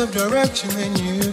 sense of direction in you.